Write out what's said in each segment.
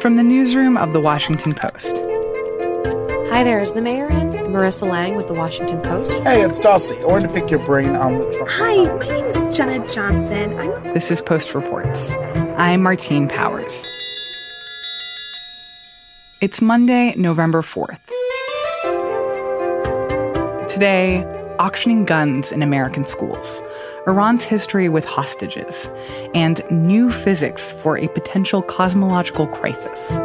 From the newsroom of The Washington Post. Hi there, is the mayor in? Marissa Lang with The Washington Post. Hey, it's Dulcie. I wanted to pick your brain on the Trump. Hi, my name is Jenna Johnson. I'm This is Post Reports. I'm Martine Powers. It's Monday, November 4th. Today, auctioning guns in American schools, Iran's history with hostages, and new physics for a potential cosmological crisis.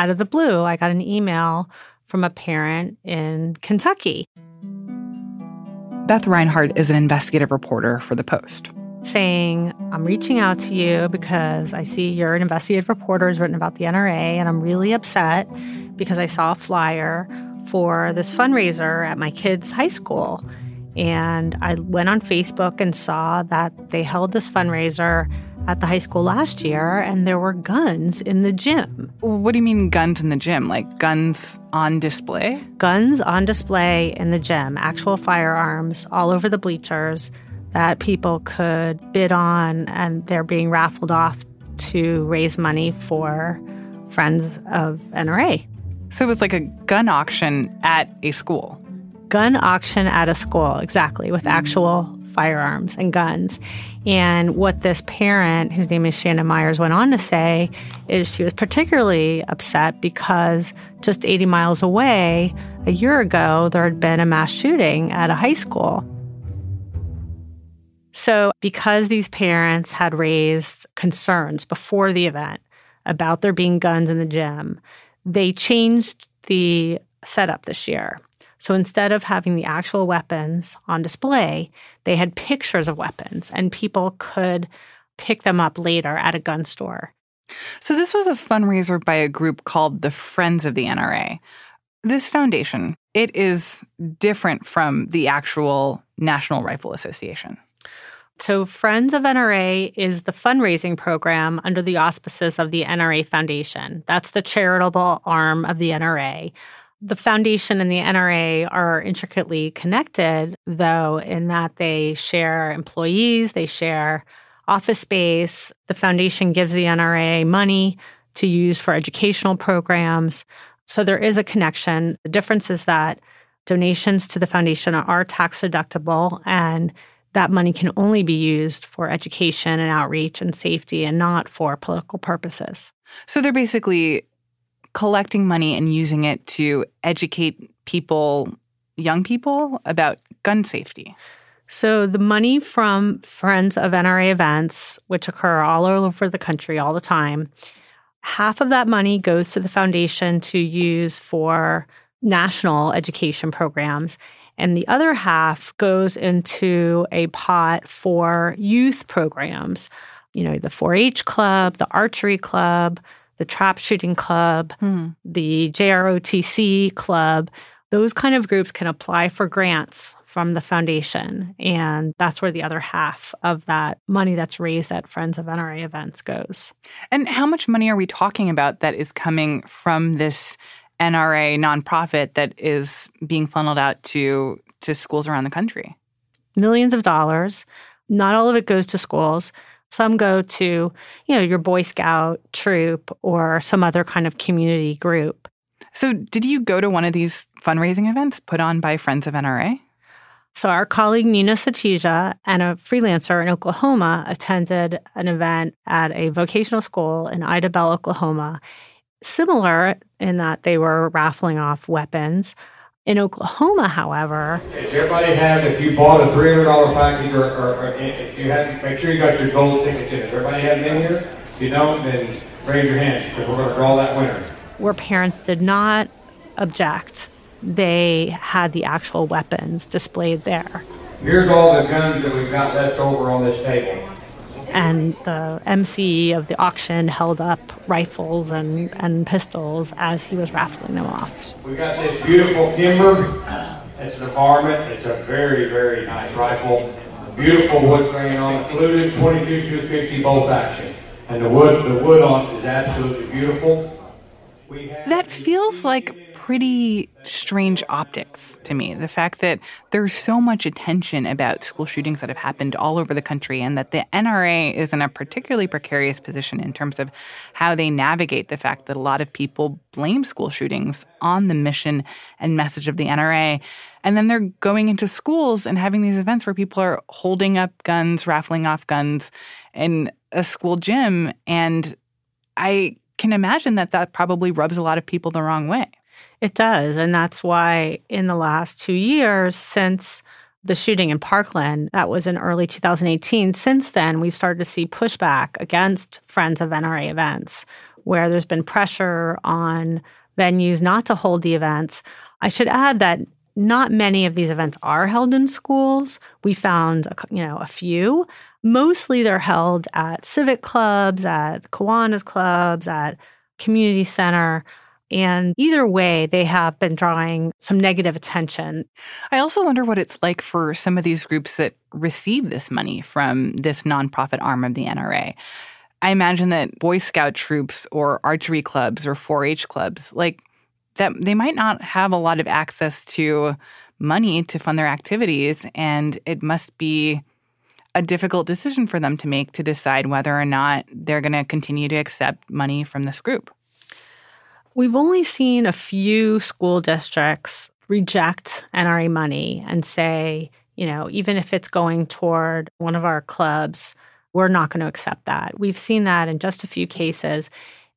out of the blue, I got an email from a parent in Kentucky Beth Reinhardt is an investigative reporter for The Post. saying, I'm reaching out to you because I see you're an investigative reporter who's written about the NRA, and I'm really upset because I saw a flyer for this fundraiser at my kid's high school. And I went on Facebook and saw that they held this fundraiser at the high school last year, and there were guns in the gym. What do you mean guns in the gym? Like guns on display? guns on display in the gym, actual firearms all over the bleachers that people could bid on, and they're being raffled off to raise money for Friends of NRA. So it was like a gun auction at a school. Gun auction at a school, exactly, with mm-hmm. actual firearms and guns. And what this parent, whose name is Shannon Myers, went on to say is she was particularly upset because just 80 miles away, a year ago, there had been a mass shooting at a high school. So, because these parents had raised concerns before the event about there being guns in the gym, they changed the setup this year. So instead of having the actual weapons on display, they had pictures of weapons and people could pick them up later at a gun store. So this was a fundraiser by a group called the Friends of the NRA. This foundation, it is different from the actual National Rifle Association. So, Friends of NRA is the fundraising program under the auspices of the NRA Foundation. That's the charitable arm of the NRA. The foundation and the NRA are intricately connected, though, in that they share employees, they share office space. The foundation gives the NRA money to use for educational programs. So there is a connection. The difference is that donations to the foundation are tax deductible and that money can only be used for education and outreach and safety and not for political purposes. So they're basically collecting money and using it to educate people, young people, about gun safety. So the money from Friends of NRA events, which occur all over the country all the time, half of that money goes to the foundation to use for national education programs. And the other half goes into a pot for youth programs, you know, the 4 H club, the archery club, the trap shooting club, hmm. the JROTC club. Those kind of groups can apply for grants from the foundation. And that's where the other half of that money that's raised at Friends of NRA events goes. And how much money are we talking about that is coming from this NRA nonprofit that is being funneled out to to schools around the country? Millions of dollars. Not all of it goes to schools. Some go to, you know, your Boy Scout troop or some other kind of community group. So, did you go to one of these fundraising events put on by Friends of NRA? So, our colleague Neena Satija and a freelancer in Oklahoma attended an event at a vocational school in Idabel, Oklahoma. Similar in that they were raffling off weapons. In Oklahoma, however, Does everybody have, if you bought a three hundred dollar package or, or, or if you had, make sure you got your gold tickets in. Does everybody have them in here? If you don't, then raise your hand because we're gonna draw that winner. where parents did not object, they had the actual weapons displayed there. Here's all the guns that we've got left over on this table. And the MC of the auction held up rifles and, and pistols as he was raffling them off. We got this beautiful Kimber. It's an varmint. It's a very, very nice rifle. Beautiful wood grain on it, fluted 22 250 bolt action. And the wood, the wood on it is absolutely beautiful. That feels like pretty strange optics to me. The fact that there's so much attention about school shootings that have happened all over the country, and that the NRA is in a particularly precarious position in terms of how they navigate the fact that a lot of people blame school shootings on the mission and message of the NRA. And then they're going into schools and having these events where people are holding up guns, raffling off guns in a school gym. And I can imagine that that probably rubs a lot of people the wrong way. It does. And that's why in the last two years, since the shooting in Parkland, that was in early 2018, since then, we've started to see pushback against Friends of NRA events, where there's been pressure on venues not to hold the events. I should add that not many of these events are held in schools. We found, you know, a few. Mostly they're held at civic clubs, at Kiwanis clubs, at community center. And either way, they have been drawing some negative attention. I also wonder what it's like for some of these groups that receive this money from this nonprofit arm of the NRA. I imagine that Boy Scout troops or archery clubs or 4 H clubs, like that, they might not have a lot of access to money to fund their activities. And it must be a difficult decision for them to make to decide whether or not they're going to continue to accept money from this group. We've only seen a few school districts reject NRA money and say, you know, even if it's going toward one of our clubs, we're not going to accept that. We've seen that in just a few cases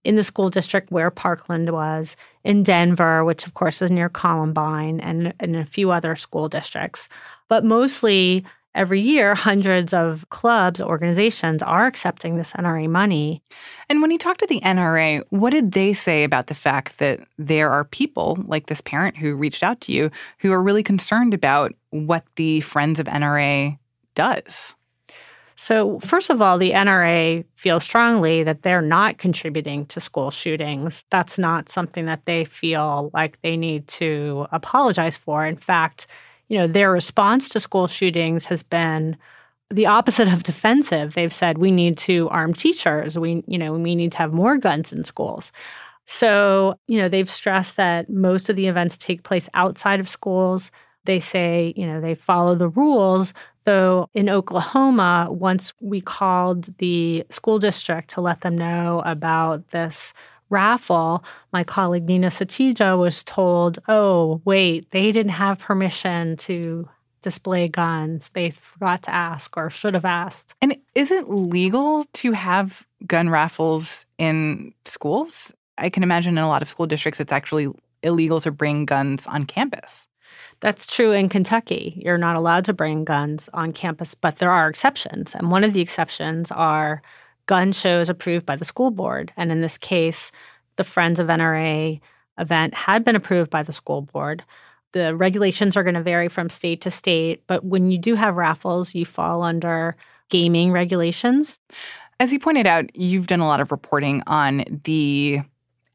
in the school district where Parkland was, in Denver, which of course is near Columbine, and, and a few other school districts. But mostly every year, hundreds of clubs, organizations are accepting this NRA money. And when you talk to the NRA, what did they say about the fact that there are people like this parent who reached out to you who are really concerned about what the Friends of NRA does? So, first of all, the NRA feels strongly that they're not contributing to school shootings. That's not something that they feel like they need to apologize for. In fact, you know, their response to school shootings has been the opposite of defensive. They've said we need to arm teachers. We, you know, we need to have more guns in schools. So, you know, they've stressed that most of the events take place outside of schools. They say, you know, they follow the rules. Though in Oklahoma, once we called the school district to let them know about this raffle, my colleague Neena Satija was told, oh, wait, they didn't have permission to display guns. They forgot to ask or should have asked. And is it legal to have gun raffles in schools? I can imagine in a lot of school districts it's actually illegal to bring guns on campus. That's true in Kentucky. You're not allowed to bring guns on campus, but there are exceptions. And one of the exceptions are gun shows approved by the school board. And in this case, the Friends of NRA event had been approved by the school board. The regulations are going to vary from state to state, but when you do have raffles, you fall under gaming regulations. As you pointed out, you've done a lot of reporting on the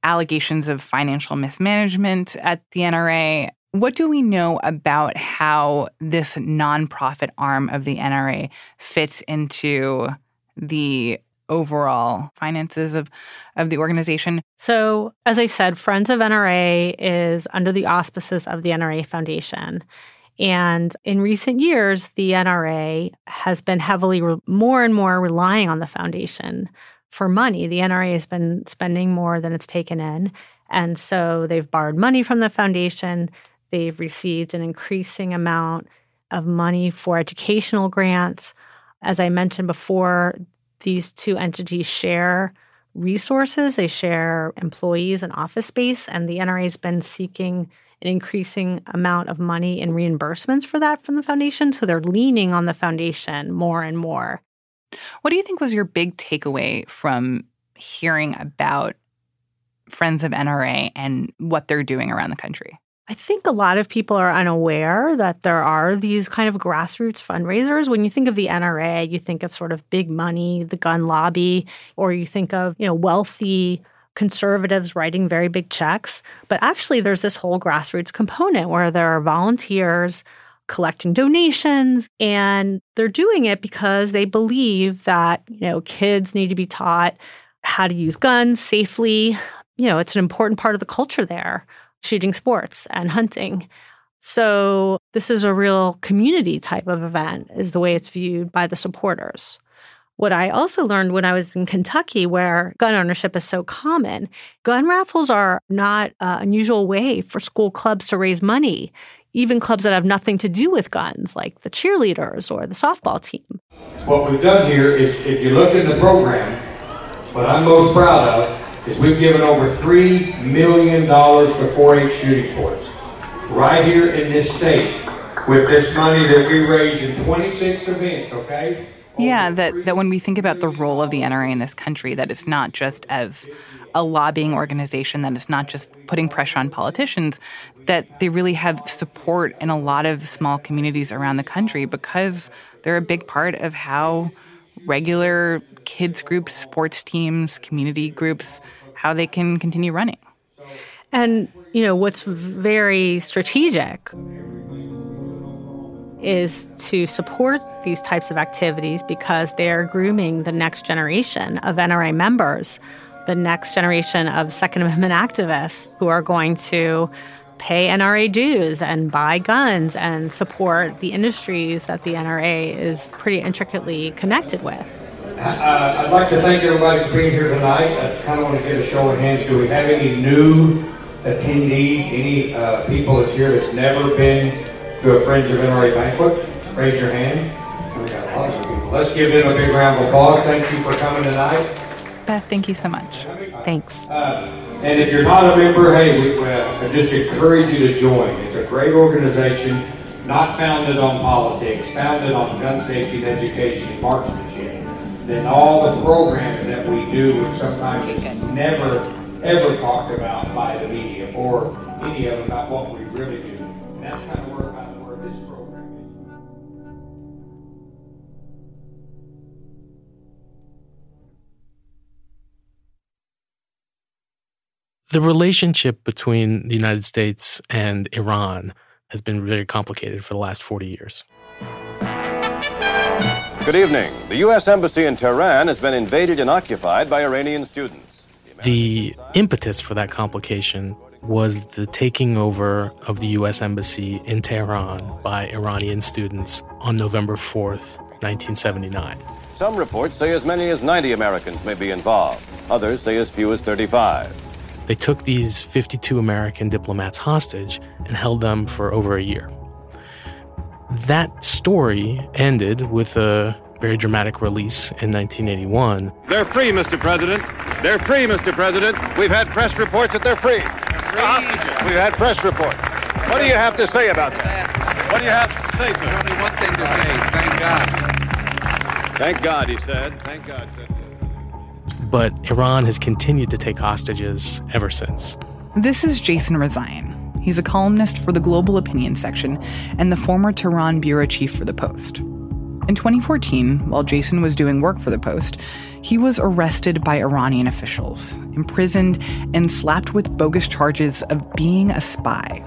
allegations of financial mismanagement at the NRA. What do we know about how this nonprofit arm of the NRA fits into the overall finances of, of the organization? So, as I said, Friends of NRA is under the auspices of the NRA Foundation. And in recent years, the NRA has been heavily, re- more and more relying on the foundation for money. The NRA has been spending more than it's taken in. And so they've borrowed money from the foundation. They've received an increasing amount of money for educational grants. As I mentioned before, these two entities share resources, they share employees and office space, and the NRA has been seeking an increasing amount of money in reimbursements for that from the foundation. So they're leaning on the foundation more and more. What do you think was your big takeaway from hearing about Friends of NRA and what they're doing around the country? I think a lot of people are unaware that there are these kind of grassroots fundraisers. When you think of the NRA, you think of sort of big money, the gun lobby, or you think of, you know, wealthy conservatives writing very big checks. But actually there's this whole grassroots component where there are volunteers collecting donations and they're doing it because they believe that, you know, kids need to be taught how to use guns safely. You know, it's an important part of the culture there shooting sports and hunting. So, this is a real community type of event, is the way it's viewed by the supporters. What I also learned when I was in Kentucky, where gun ownership is so common, gun raffles are not an unusual way for school clubs to raise money, even clubs that have nothing to do with guns, like the cheerleaders or the softball team. What we've done here is, if you look in the program, what I'm most proud of is we've given over $3 million to 4-H shooting sports right here in this state with this money that we raise in 26 events, okay? Yeah, that, that when we think about the role of the NRA in this country, that it's not just as a lobbying organization, that it's not just putting pressure on politicians, that they really have support in a lot of small communities around the country because they're a big part of how regular kids groups, sports teams, community groups how they can continue running. And, you know, what's very strategic is to support these types of activities because they're grooming the next generation of NRA members, the next generation of Second Amendment activists who are going to pay NRA dues and buy guns and support the industries that the NRA is pretty intricately connected with. Uh, I'd like to thank everybody for being here tonight. I kind of want to get a show of hands. Do we have any new attendees, any uh, people that's here that's never been to a Friends of NRA banquet? Raise your hand. We got a lot of people. Let's give them a big round of applause. Thank you for coming tonight. Beth, thank you so much. Thanks. Uh, and if you're not a member, hey, we, uh, I just encourage you to join. It's a great organization, not founded on politics, founded on gun safety and education, marksmanship than all the programs that we do, which sometimes is never, ever talked about by the media or any of them about what we really do. And that's kind of The relationship between the United States and Iran has been very complicated for the last 40 years. Good evening. The U.S. Embassy in Tehran has been invaded and occupied by Iranian students. The impetus for that complication was the taking over of the U.S. Embassy in Tehran by Iranian students on November 4th, 1979. Some reports say as many as 90 Americans may be involved, others say as few as 35. They took these 52 American diplomats hostage and held them for over a year. That story ended with a very dramatic release in 1981. They're free, Mr. President. They're free, Mr. President. We've had press reports that they're free. free. Uh, we've had press reports. What do you have to say about that? What do you have to say, sir? There's only one thing to say. Thank God. Thank God, he said. Thank God, said. But Iran has continued to take hostages ever since. This is Jason Rezaian. He's a columnist for the Global Opinion section and the former Tehran bureau chief for The Post. In 2014, while Jason was doing work for The Post, he was arrested by Iranian officials, imprisoned, and slapped with bogus charges of being a spy.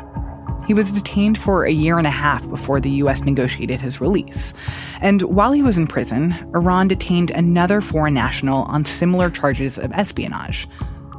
He was detained for a year and a half before the U.S. negotiated his release. And while he was in prison, Iran detained another foreign national on similar charges of espionage.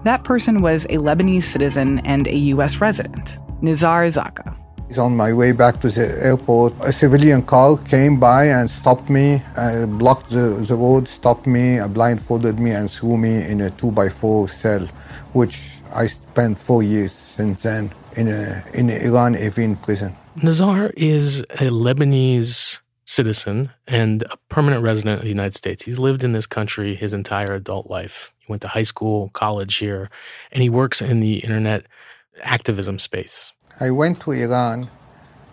That person was a Lebanese citizen and a U.S. resident. Nizar Zaka. On my way back to the airport, a civilian car came by and stopped me, uh, blocked the, the road, stopped me, uh, blindfolded me, and threw me in a two by four cell, which I spent four years since then in a in Iran Evin prison. Nizar is a Lebanese citizen and a permanent resident of the United States. He's lived in this country his entire adult life. He went to high school, college here, and he works in the internet activism space. I went to Iran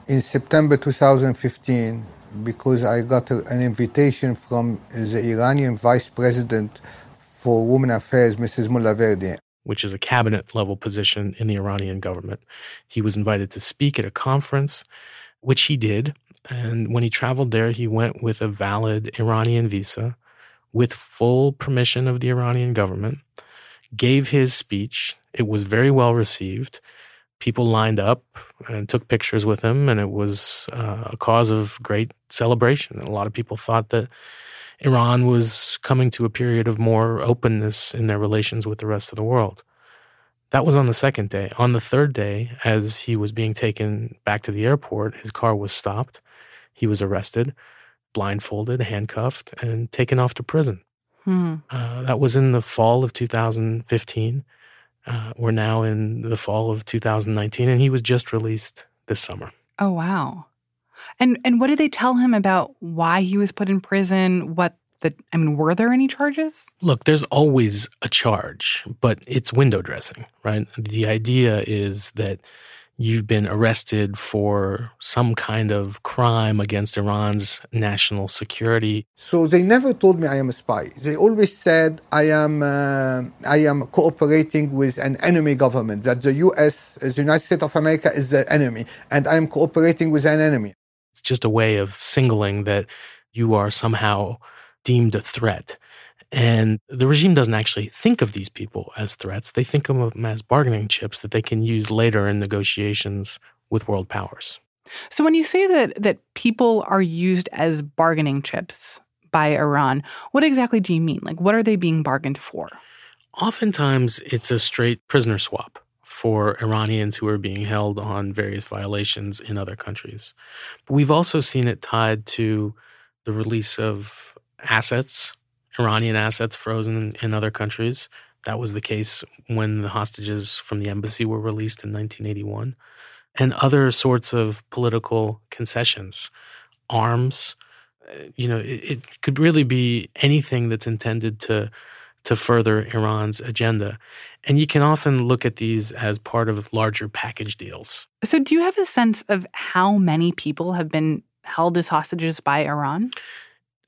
in September 2015 because I got a, an invitation from the Iranian vice president for women affairs, Mrs. Molaverdi. Which is a cabinet level position in the Iranian government. He was invited to speak at a conference, which he did. And when he traveled there, he went with a valid Iranian visa with full permission of the Iranian government, gave his speech. It was very well received. People lined up and took pictures with him, and it was uh, a cause of great celebration. And A lot of people thought that Iran was coming to a period of more openness in their relations with the rest of the world. That was on the second day. On the third day, as he was being taken back to the airport, his car was stopped. He was arrested, blindfolded, handcuffed, and taken off to prison. Hmm. Uh, that was in the fall of 2015. Uh, we're now in the fall of 2019, and he was just released this summer. Oh, wow. And and what did they tell him about why he was put in prison? What the I mean, were there any charges? Look, there's always a charge, but it's window dressing, right? The idea is that you've been arrested for some kind of crime against Iran's national security. So they never told me I am a spy. They always said I am uh, I am cooperating with an enemy government. That the U.S. the United States of America is the enemy, and I am cooperating with an enemy. It's just a way of singling that you are somehow deemed a threat. And the regime doesn't actually think of these people as threats. They think of them as bargaining chips that they can use later in negotiations with world powers. So when you say that that people are used as bargaining chips by Iran, what exactly do you mean? Like what are they being bargained for? Oftentimes it's a straight prisoner swap for Iranians who are being held on various violations in other countries. But we've also seen it tied to the release of assets, Iranian assets frozen in other countries. That was the case when the hostages from the embassy were released in 1981. And other sorts of political concessions, arms. Uh, you know, it, it could really be anything that's intended to to further Iran's agenda. And you can often look at these as part of larger package deals. So, do you have a sense of how many people have been held as hostages by Iran?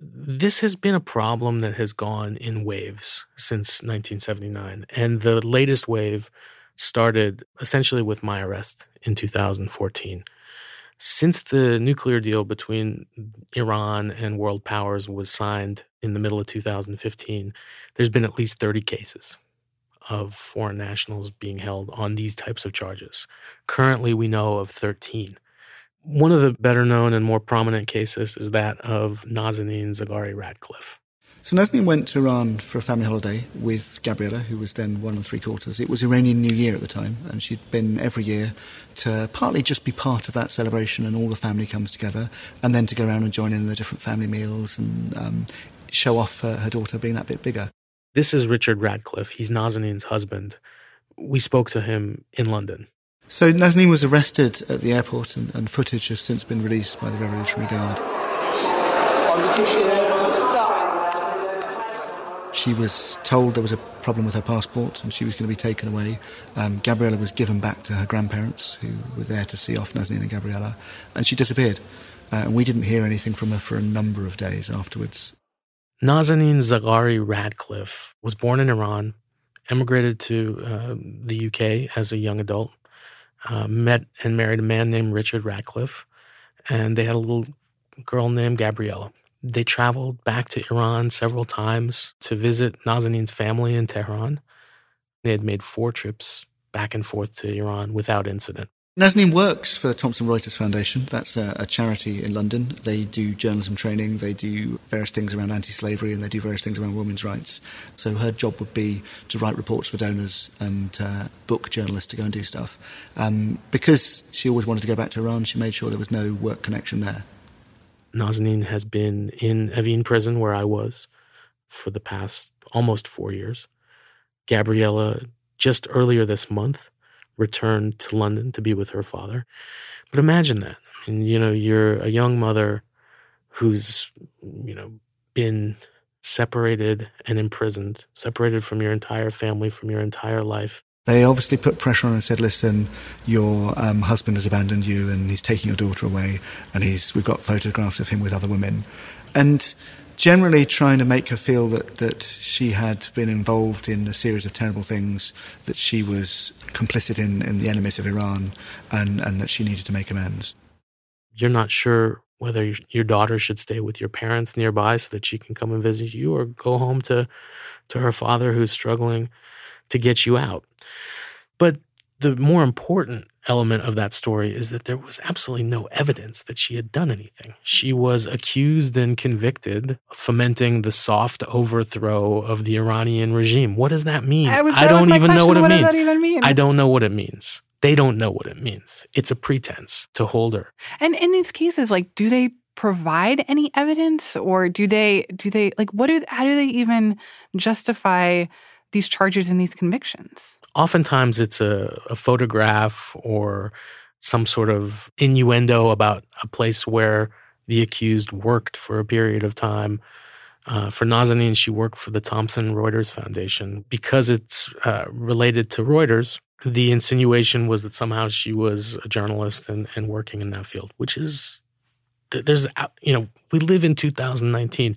This has been a problem that has gone in waves since 1979. And the latest wave started essentially with my arrest in 2014. Since the nuclear deal between Iran and world powers was signed in the middle of 2015, there's been at least 30 cases of foreign nationals being held on these types of charges. Currently, we know of 13. One of the better known and more prominent cases is that of Nazanin Zaghari Ratcliffe. So Nazanin went to Iran for a family holiday with Gabriella, who was then one and three quarters. It was Iranian New Year at the time, and she'd been every year to partly just be part of that celebration, and all the family comes together, and then to go around and join in the different family meals and um, show off uh, her daughter being that bit bigger. This is Richard Ratcliffe. He's Nazanin's husband. We spoke to him in London. So Nazanin was arrested at the airport, and, and footage has since been released by the Revolutionary Guard. She was told there was a problem with her passport and she was going to be taken away. Um, Gabriella was given back to her grandparents, who were there to see off Nazanin and Gabriella, and she disappeared. Uh, and we didn't hear anything from her for a number of days afterwards. Nazanin Zaghari Ratcliffe was born in Iran, emigrated to uh, the UK as a young adult, uh, met and married a man named Richard Ratcliffe, and they had a little girl named Gabriella. They traveled back to Iran several times to visit Nazanin's family in Tehran. They had made four trips back and forth to Iran without incident. Nazanin works for Thomson Reuters Foundation. That's a, a, charity in London. They do journalism training, they do various things around anti slavery, and they do various things around women's rights. So her job would be to write reports for donors and uh, book journalists to go and do stuff. Um, because she always wanted to go back to Iran, she made sure there was no work connection there. Nazanin has been in Evin prison, where I was, for the past almost four years. Gabriella, just earlier this month, returned to London to be with her father. But imagine that. I mean, you know, you're a young mother who's, you know, been separated and imprisoned, separated from your entire family, from your entire life. They obviously put pressure on and said, "Listen, your um, husband has abandoned you, and he's taking your daughter away, and he's we've got photographs of him with other women." And generally trying to make her feel that, that she had been involved in a series of terrible things, that she was complicit in, in the enemies of Iran, and, and that she needed to make amends. You're not sure whether your daughter should stay with your parents nearby so that she can come and visit you or go home to, to her father who's struggling to get you out. But the more important element of that story is that there was absolutely no evidence that she had done anything. She was accused and convicted of fomenting the soft overthrow of the Iranian regime. What does that mean? I, was, I don't even question. know what it what means. Does that even mean? I don't know what it means. They don't know what it means. It's a pretense to hold her. And in these cases, like, do they provide any evidence, or do they do they like what do how do they even justify these charges and these convictions? Oftentimes, it's a, a photograph or some sort of innuendo about a place where the accused worked for a period of time. Uh, for Nazanin, she worked for the Thomson Reuters Foundation. Because it's uh, related to Reuters, the insinuation was that somehow she was a journalist and, and working in that field, which is, there's, you know, we live in 2019.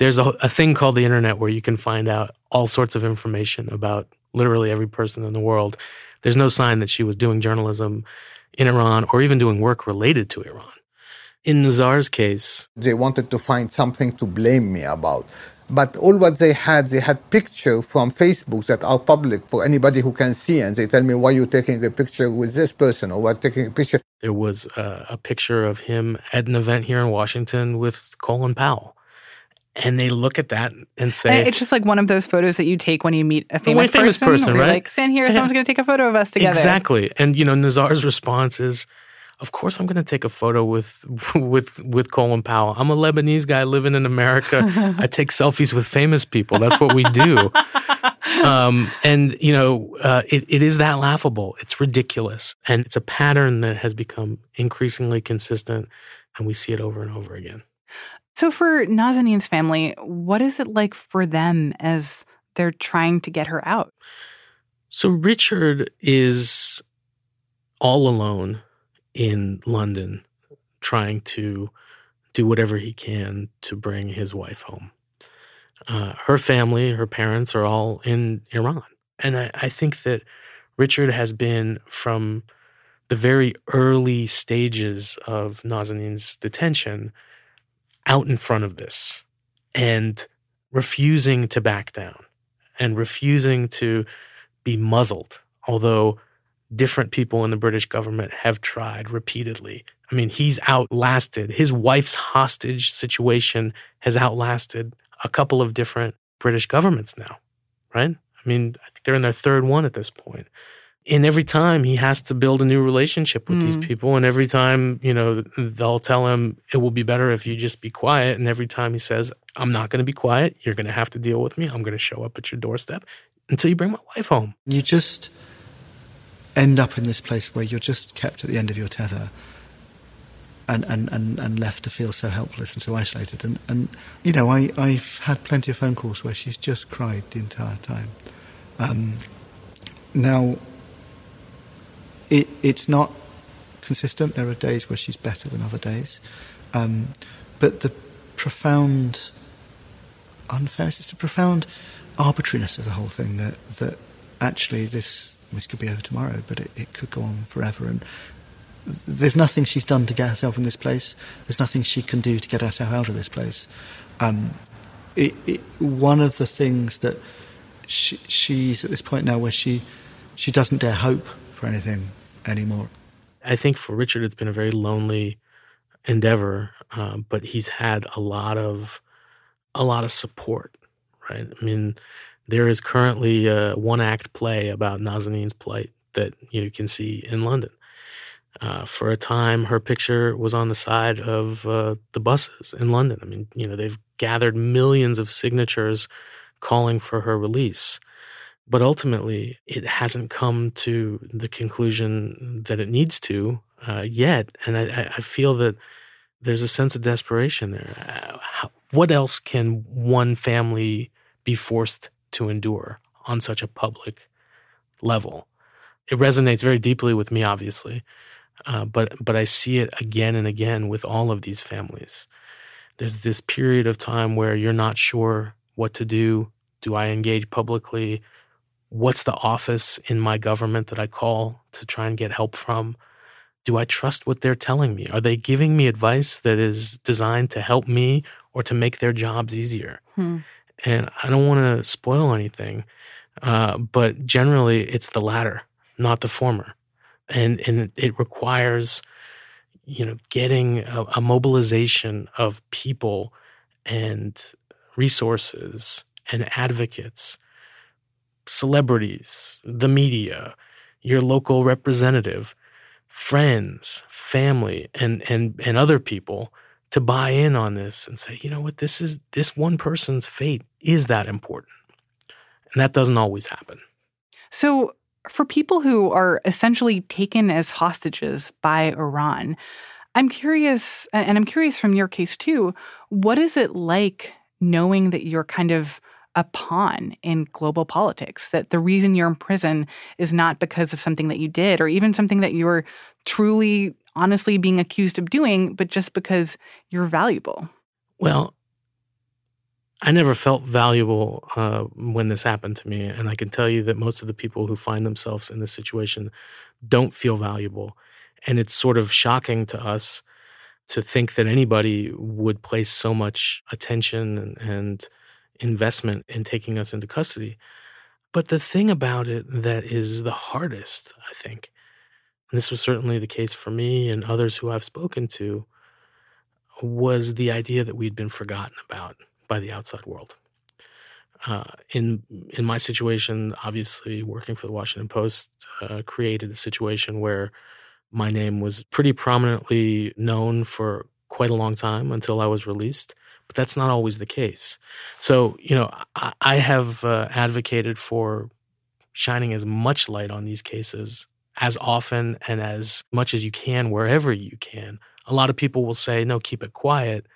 There's a, a thing called the internet where you can find out all sorts of information about literally every person in the world. There's no sign that she was doing journalism in Iran or even doing work related to Iran. In Nizar's case, they wanted to find something to blame me about. But all what they had, they had picture from Facebook that are public for anybody who can see, and they tell me why you taking a picture with this person or why taking a picture. There was a, a picture of him at an event here in Washington with Colin Powell and they look at that and say, and "It's just like one of those photos that you take when you meet a famous, famous person, person, right? Like, stand here, someone's going to take a photo of us together." Exactly. And you know, Nizar's response is, "Of course, I'm going to take a photo with with with Colin Powell. I'm a Lebanese guy living in America. I take selfies with famous people. That's what we do." um, and you know, uh, it, it is that laughable. It's ridiculous, and it's a pattern that has become increasingly consistent, and we see it over and over again. So, for Nazanin's family, what is it like for them as they're trying to get her out? So, Richard is all alone in London trying to do whatever he can to bring his wife home. Uh, her family, her parents are all in Iran. And I, I think that Richard has been from the very early stages of Nazanin's detention out in front of this and refusing to back down and refusing to be muzzled, although different people in the British government have tried repeatedly. I mean, he's outlasted, his wife's hostage situation has outlasted a couple of different British governments now, right? I mean, I think they're in their third one at this point and every time he has to build a new relationship with mm. these people and every time you know they'll tell him it will be better if you just be quiet and every time he says i'm not going to be quiet you're going to have to deal with me i'm going to show up at your doorstep until you bring my wife home you just end up in this place where you're just kept at the end of your tether and, and, and, and left to feel so helpless and so isolated and, and you know I, i've had plenty of phone calls where she's just cried the entire time um, now it, it's not consistent. There are days where she's better than other days. Um, but the profound unfairness, it's a profound arbitrariness of the whole thing that, that actually this, this could be over tomorrow, but it, it could go on forever. And there's nothing she's done to get herself in this place. There's nothing she can do to get herself out of this place. Um, it, it, one of the things that she, she's at this point now where she she doesn't dare hope for anything anymore. I think for Richard, it's been a very lonely endeavor, uh, but he's had a lot of a lot of support. Right? I mean, there is currently a one act play about Nazanin's plight that you can see in London. Uh, for a time, her picture was on the side of uh, the buses in London. I mean, you know, they've gathered millions of signatures calling for her release. But ultimately, it hasn't come to the conclusion that it needs to uh, yet. And I, I, feel that there's a sense of desperation there. Uh, how, what else can one family be forced to endure on such a public level? It resonates very deeply with me, obviously, uh, but but I see it again and again with all of these families. There's this period of time where you're not sure what to do. Do I engage publicly? What's the office in my government that I call to try and get help from? Do I trust what they're telling me? Are they giving me advice that is designed to help me or to make their jobs easier? Hmm. And I don't want to spoil anything, uh, but generally it's the latter, not the former. And, and it requires, you know, getting a, a mobilization of people and resources and advocates, celebrities, the media, your local representative, friends, family, and, and, and other people to buy in on this and say, you know what, this is this one person's fate is that important. And that doesn't always happen. So, for people who are essentially taken as hostages by Iran, I'm curious, and I'm curious from your case too, what is it like knowing that you're kind of a pawn in global politics, that the reason you're in prison is not because of something that you did or even something that you were truly, honestly being accused of doing, but just because you're valuable? Well, I never felt valuable uh, when this happened to me. And I can tell you that most of the people who find themselves in this situation don't feel valuable. And it's sort of shocking to us to think that anybody would place so much attention and, and investment in taking us into custody. But the thing about it that is the hardest, I think, and this was certainly the case for me and others who I've spoken to, was the idea that we'd been forgotten about by the outside world. Uh, in in my situation, obviously working for the Washington Post uh, created a situation where my name was pretty prominently known for quite a long time until I was released. But that's not always the case. So you know, I, I have uh, advocated for shining as much light on these cases as often and as much as you can wherever you can. A lot of people will say, "No, keep it quiet."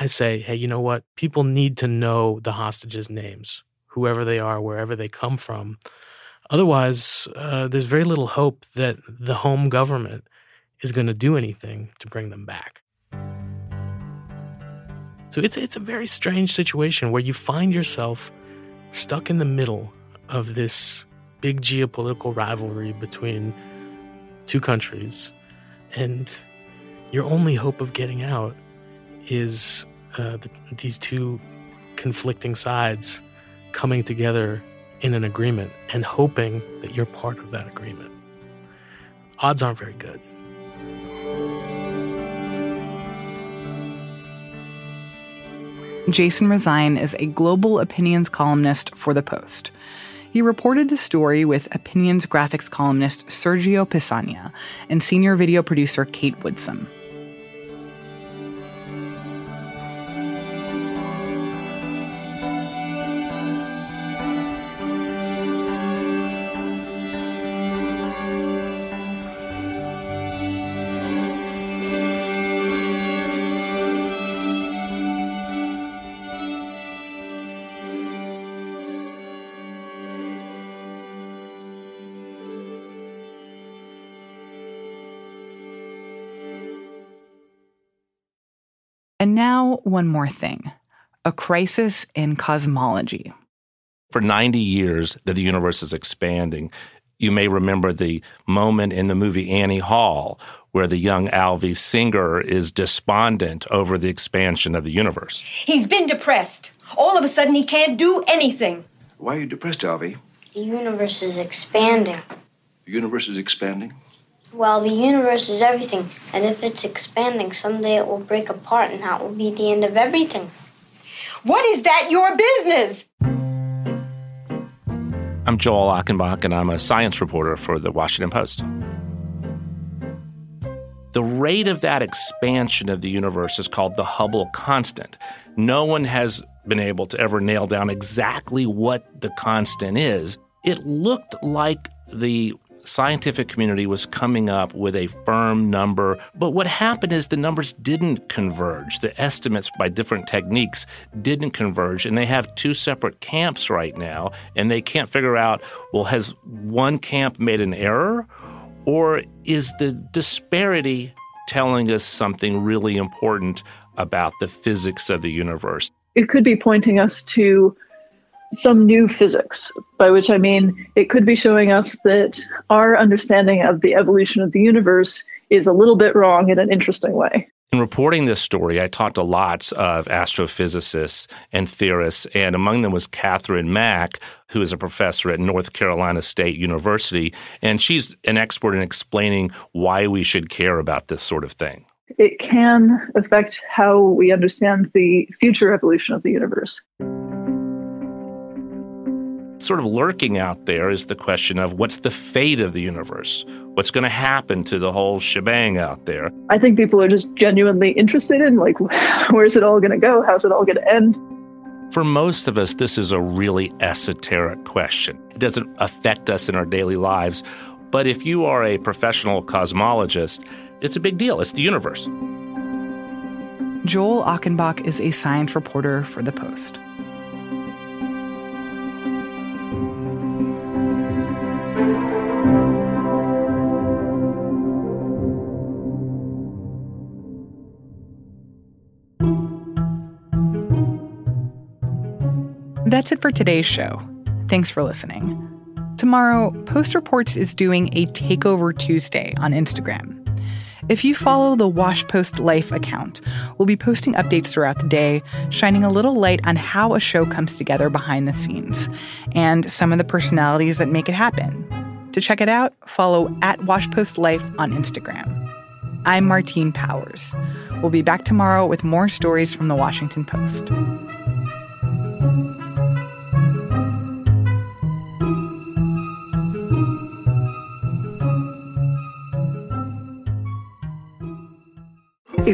I say, hey, you know what? People need to know the hostages' names, whoever they are, wherever they come from. Otherwise, uh, there's very little hope that the home government is going to do anything to bring them back. So it's, it's a very strange situation where you find yourself stuck in the middle of this big geopolitical rivalry between two countries, and your only hope of getting out is uh, the, these two conflicting sides coming together in an agreement and hoping that you're part of that agreement. Odds aren't very good. Jason Rezaian is a global opinions columnist for The Post. He reported the story with opinions graphics columnist Sergio Peçanha and senior video producer Kate Woodsome. And now, one more thing a crisis in cosmology. For 90 years that the universe is expanding, you may remember the moment in the movie Annie Hall where the young Alvy Singer is despondent over the expansion of the universe. He's been depressed. All of a sudden, he can't do anything. Why are you depressed, Alvy? The universe is expanding. The universe is expanding? Well, the universe is everything, and if it's expanding, someday it will break apart, and that will be the end of everything. What is that your business? I'm Joel Achenbach, and I'm a science reporter for the Washington Post. The rate of that expansion of the universe is called the Hubble constant. No one has been able to ever nail down exactly what the constant is. It looked like the scientific community was coming up with a firm number, but what happened is the numbers didn't converge. The estimates by different techniques didn't converge, and they have two separate camps right now, and they can't figure out well, has one camp made an error, or is the disparity telling us something really important about the physics of the universe. It could be pointing us to some new physics, by which I mean it could be showing us that our understanding of the evolution of the universe is a little bit wrong in an interesting way. In reporting this story, I talked to lots of astrophysicists and theorists, and among them was Katherine Mack, who is a professor at North Carolina State University, and she's an expert in explaining why we should care about this sort of thing. It can affect how we understand the future evolution of the universe sort of lurking out there is the question of what's the fate of the universe? What's going to happen to the whole shebang out there? I think people are just genuinely interested in like where's it all going to go? How's it all going to end? For most of us, this is a really esoteric question. It doesn't affect us in our daily lives. But if you are a professional cosmologist, it's a big deal. It's the universe. Joel Achenbach is a science reporter for The Post. That's it for today's show. Thanks for listening. Tomorrow, Post Reports is doing a Takeover Tuesday on Instagram. If you follow the Wash Post Life account, we'll be posting updates throughout the day, shining a little light on how a show comes together behind the scenes and some of the personalities that make it happen. To check it out, follow at Wash Post Life on Instagram. I'm Martine Powers. We'll be back tomorrow with more stories from the Washington Post.